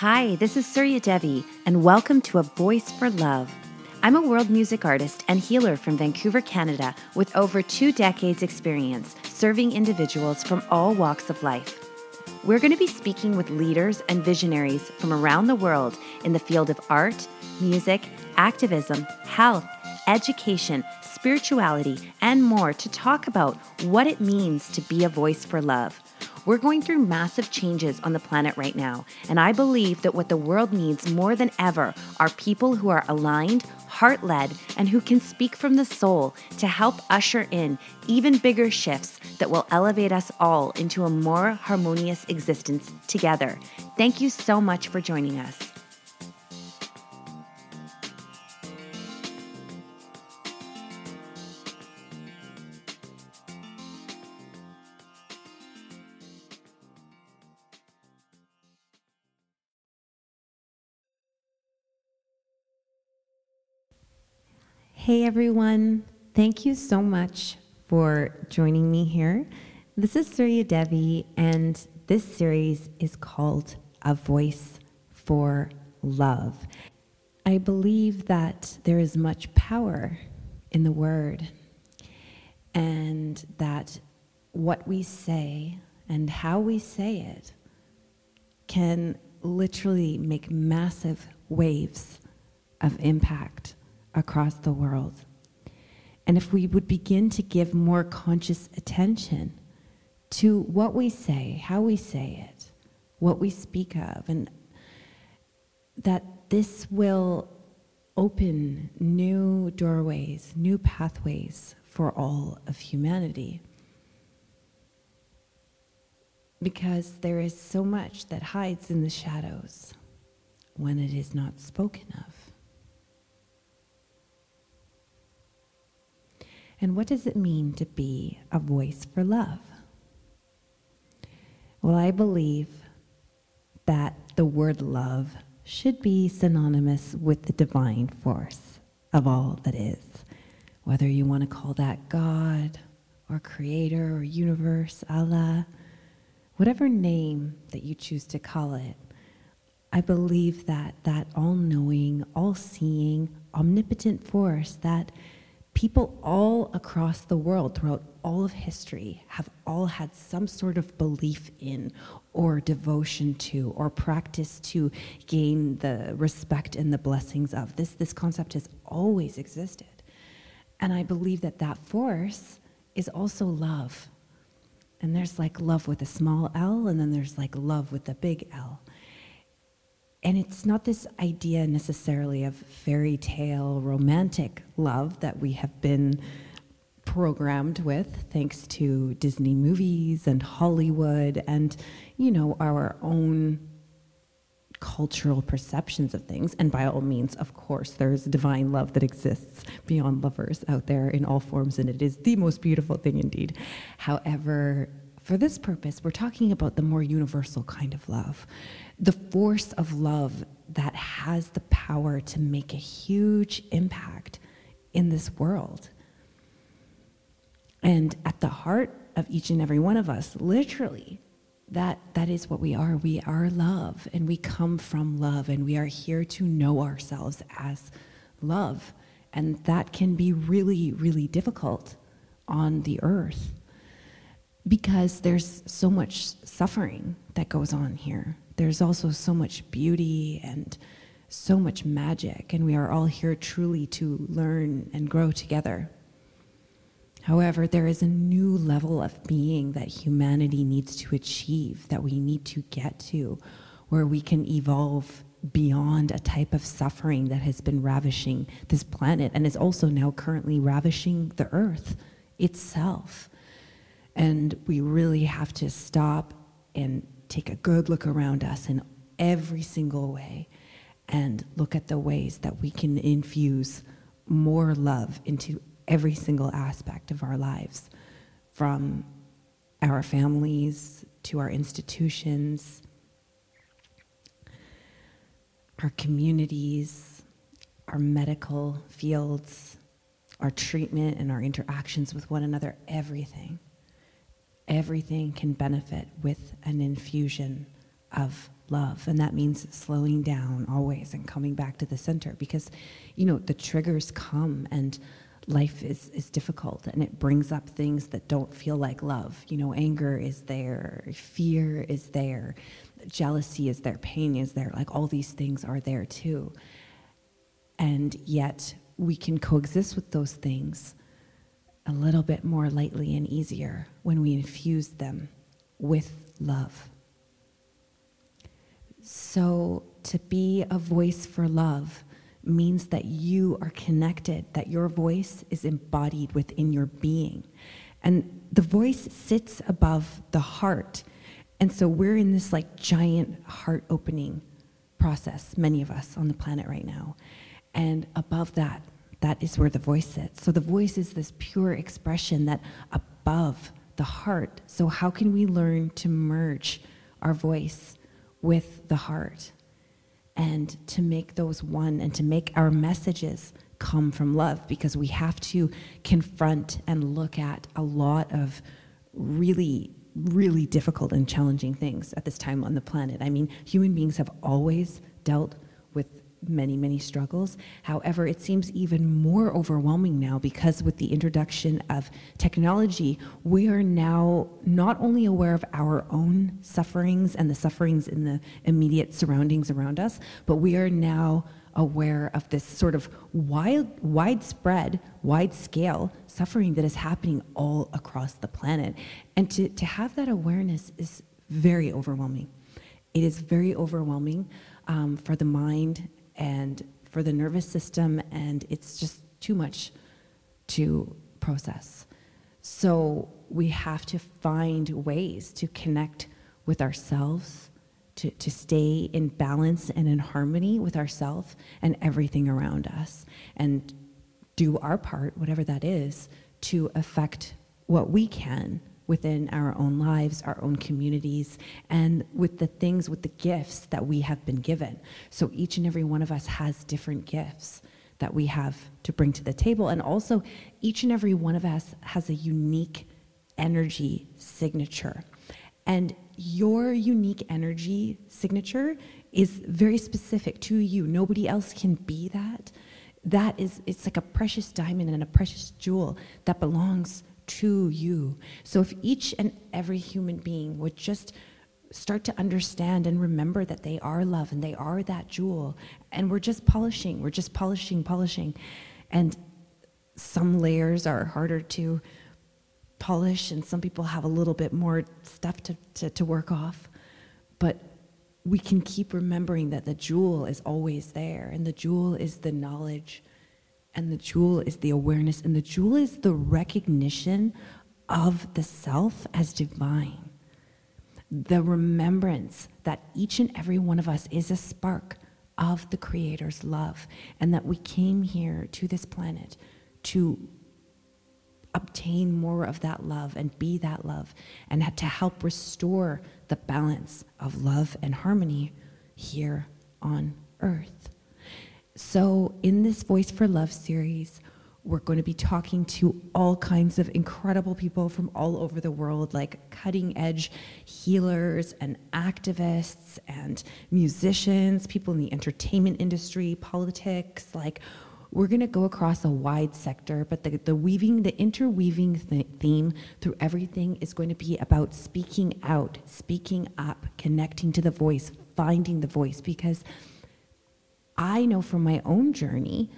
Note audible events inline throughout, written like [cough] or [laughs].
Hi, this is Surya Devi, and welcome to A Voice for Love. I'm a world music artist and healer from Vancouver, Canada, with over two decades' experience serving individuals from all walks of life. We're going to be speaking with leaders and visionaries from around the world in the field of art, music, activism, health, education, spirituality, and more to talk about what it means to be a voice for love. We're going through massive changes on the planet right now, and I believe that what the world needs more than ever are people who are aligned, heart led, and who can speak from the soul to help usher in even bigger shifts that will elevate us all into a more harmonious existence together. Thank you so much for joining us. Hey everyone, thank you so much for joining me here. This is Surya Devi, and this series is called A Voice for Love. I believe that there is much power in the word, and that what we say and how we say it can literally make massive waves of impact across the world. And if we would begin to give more conscious attention to what we say, how we say it, what we speak of, and that this will open new doorways, new pathways for all of humanity. Because there is so much that hides in the shadows when it is not spoken of. And what does it mean to be a voice for love? Well, I believe that the word love should be synonymous with the divine force of all that is. Whether you want to call that God or creator or universe, Allah, whatever name that you choose to call it, I believe that that all knowing, all seeing, omnipotent force that people all across the world throughout all of history have all had some sort of belief in or devotion to or practice to gain the respect and the blessings of. This this concept has always existed. And i believe that that force is also love. And there's like love with a small l and then there's like love with a big l and it's not this idea necessarily of fairy tale romantic love that we have been programmed with thanks to Disney movies and Hollywood and you know our own cultural perceptions of things. And by all means of course there's divine love that exists beyond lovers out there in all forms and it is the most beautiful thing indeed. However for this purpose we're talking about the more universal kind of love the force of love that has the power to make a huge impact in this world. And at the heart of each and every one of us, literally, that, that is what we are. We are love, and we come from love, and we are here to know ourselves as love. And that can be really, really difficult on the earth because there's so much suffering that goes on here there's also so much beauty and so much magic, and we are all here truly to learn and grow together. However, there is a new level of being that humanity needs to achieve, that we need to get to, where we can evolve beyond a type of suffering that has been ravishing this planet and is also now currently ravishing the earth itself. And we really have to stop and take a good look around us in every single way and look at the ways that we can infuse more love into every single aspect of our lives, from our families to our institutions, our communities, our medical fields, our treatment and our interactions with one another, everything everything can benefit with an infusion of love. And that means slowing down always and coming back to the center because, you know, the triggers come and life is, is difficult and it brings up things that don't feel like love. You know, anger is there, fear is there, jealousy is there, pain is there. Like all these things are there too. And yet we can coexist with those things a little bit more lightly and easier when we infuse them with love. So, to be a voice for love means that you are connected, that your voice is embodied within your being. And the voice sits above the heart. And so we're in this like giant heart opening process, many of us on the planet right now. And above that, that is where the voice sits. So the voice is this pure expression that above the heart. So, how can we learn to merge our voice with the heart and to make those one and to make our messages come from love? Because we have to confront and look at a lot of really really difficult and challenging things at this time on the planet. I mean, human beings have always dealt many, many struggles. However, it seems even more overwhelming now because with the introduction of technology, we are now not only aware of our own sufferings and the sufferings in the immediate surroundings around us, but we are now aware of this sort of wide, widespread, wide scale suffering that is happening all across the planet. And to, to have that awareness is very overwhelming. It is very overwhelming um, for the mind and for the nervous system, and it's just too much to process. So we have to find ways to connect with ourselves, to, to stay in balance and in harmony with ourselves and everything around us, and do our part, whatever that is, to affect what we can within our own lives, our own communities, and with the things, with the gifts that we have been given. So each and every one of us has different gifts that we have to bring to the table. And also, each and every one of us has a unique energy signature. And your unique energy signature is very specific to you. Nobody else can be that. That is, it's like a precious diamond and a precious jewel that belongs to you. So if each and every human being would just start to understand and remember that they are love and they are that jewel, and we're just polishing, we're just polishing, polishing. And some layers are harder to polish, and some people have a little bit more stuff to, to, to work off. But we can keep remembering that the jewel is always there, and the jewel is the knowledge and the jewel is the awareness, and the jewel is the recognition of the self as divine. The remembrance that each and every one of us is a spark of the Creator's love, and that we came here to this planet to obtain more of that love and be that love, and to help restore the balance of love and harmony here on earth. So, in this Voice for Love series, we're going to be talking to all kinds of incredible people from all over the world, like cutting edge healers and activists and musicians, people in the entertainment industry, politics. Like, we're going to go across a wide sector, but the, the weaving, the interweaving th- theme through everything is going to be about speaking out, speaking up, connecting to the voice, finding the voice, because I know from my own journey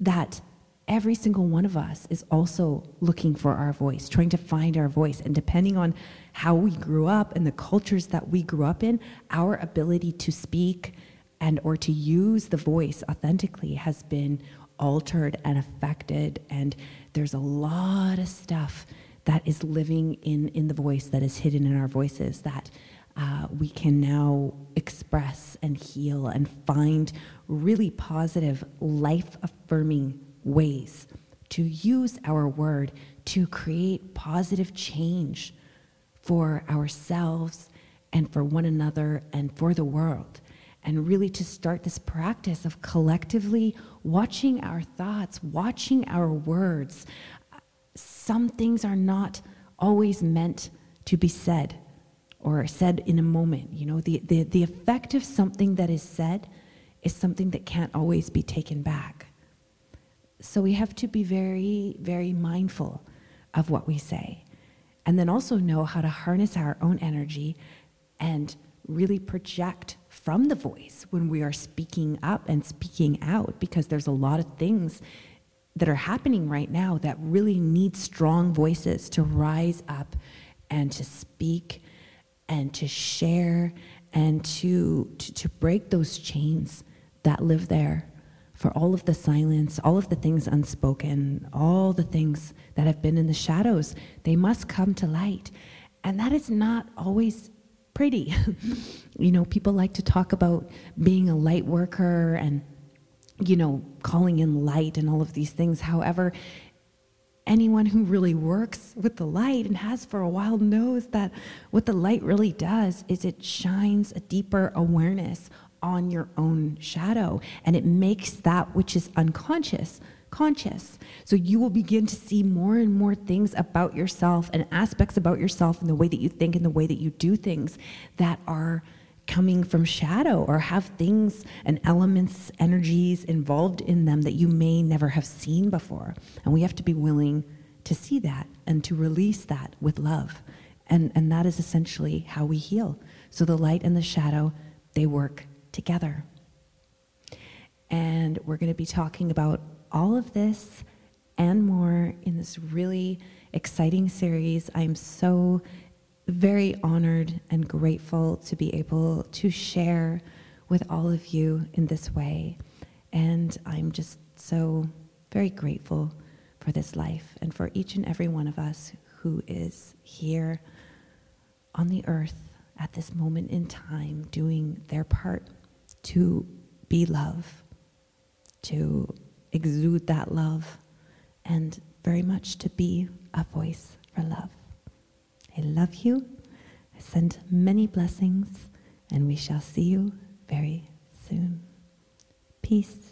that every single one of us is also looking for our voice, trying to find our voice. And depending on how we grew up and the cultures that we grew up in, our ability to speak and or to use the voice authentically has been altered and affected. And there's a lot of stuff that is living in, in the voice that is hidden in our voices that uh, we can now express and heal and find really positive, life affirming ways to use our word to create positive change for ourselves and for one another and for the world. And really to start this practice of collectively watching our thoughts, watching our words. Some things are not always meant to be said or said in a moment. You know, the, the, the effect of something that is said is something that can't always be taken back. So we have to be very, very mindful of what we say. And then also know how to harness our own energy and really project from the voice when we are speaking up and speaking out because there's a lot of things that are happening right now that really need strong voices to rise up and to speak and to share and to, to, to break those chains that live there for all of the silence, all of the things unspoken, all the things that have been in the shadows. They must come to light. And that is not always pretty. [laughs] you know, people like to talk about being a light worker and, you know, calling in light and all of these things. However, anyone who really works with the light and has for a while knows that what the light really does is it shines a deeper awareness on your own shadow and it makes that which is unconscious conscious. So you will begin to see more and more things about yourself and aspects about yourself and the way that you think and the way that you do things that are coming from shadow or have things and elements, energies involved in them that you may never have seen before. And we have to be willing to see that and to release that with love. And, and that is essentially how we heal. So the light and the shadow, they work together. And we're going to be talking about all of this and more in this really exciting series. I'm so very honored and grateful to be able to share with all of you in this way. And I'm just so very grateful for this life and for each and every one of us who is here on the earth at this moment in time doing their part to be love, to exude that love, and very much to be a voice for love. I love you. I send many blessings, and we shall see you very soon. Peace.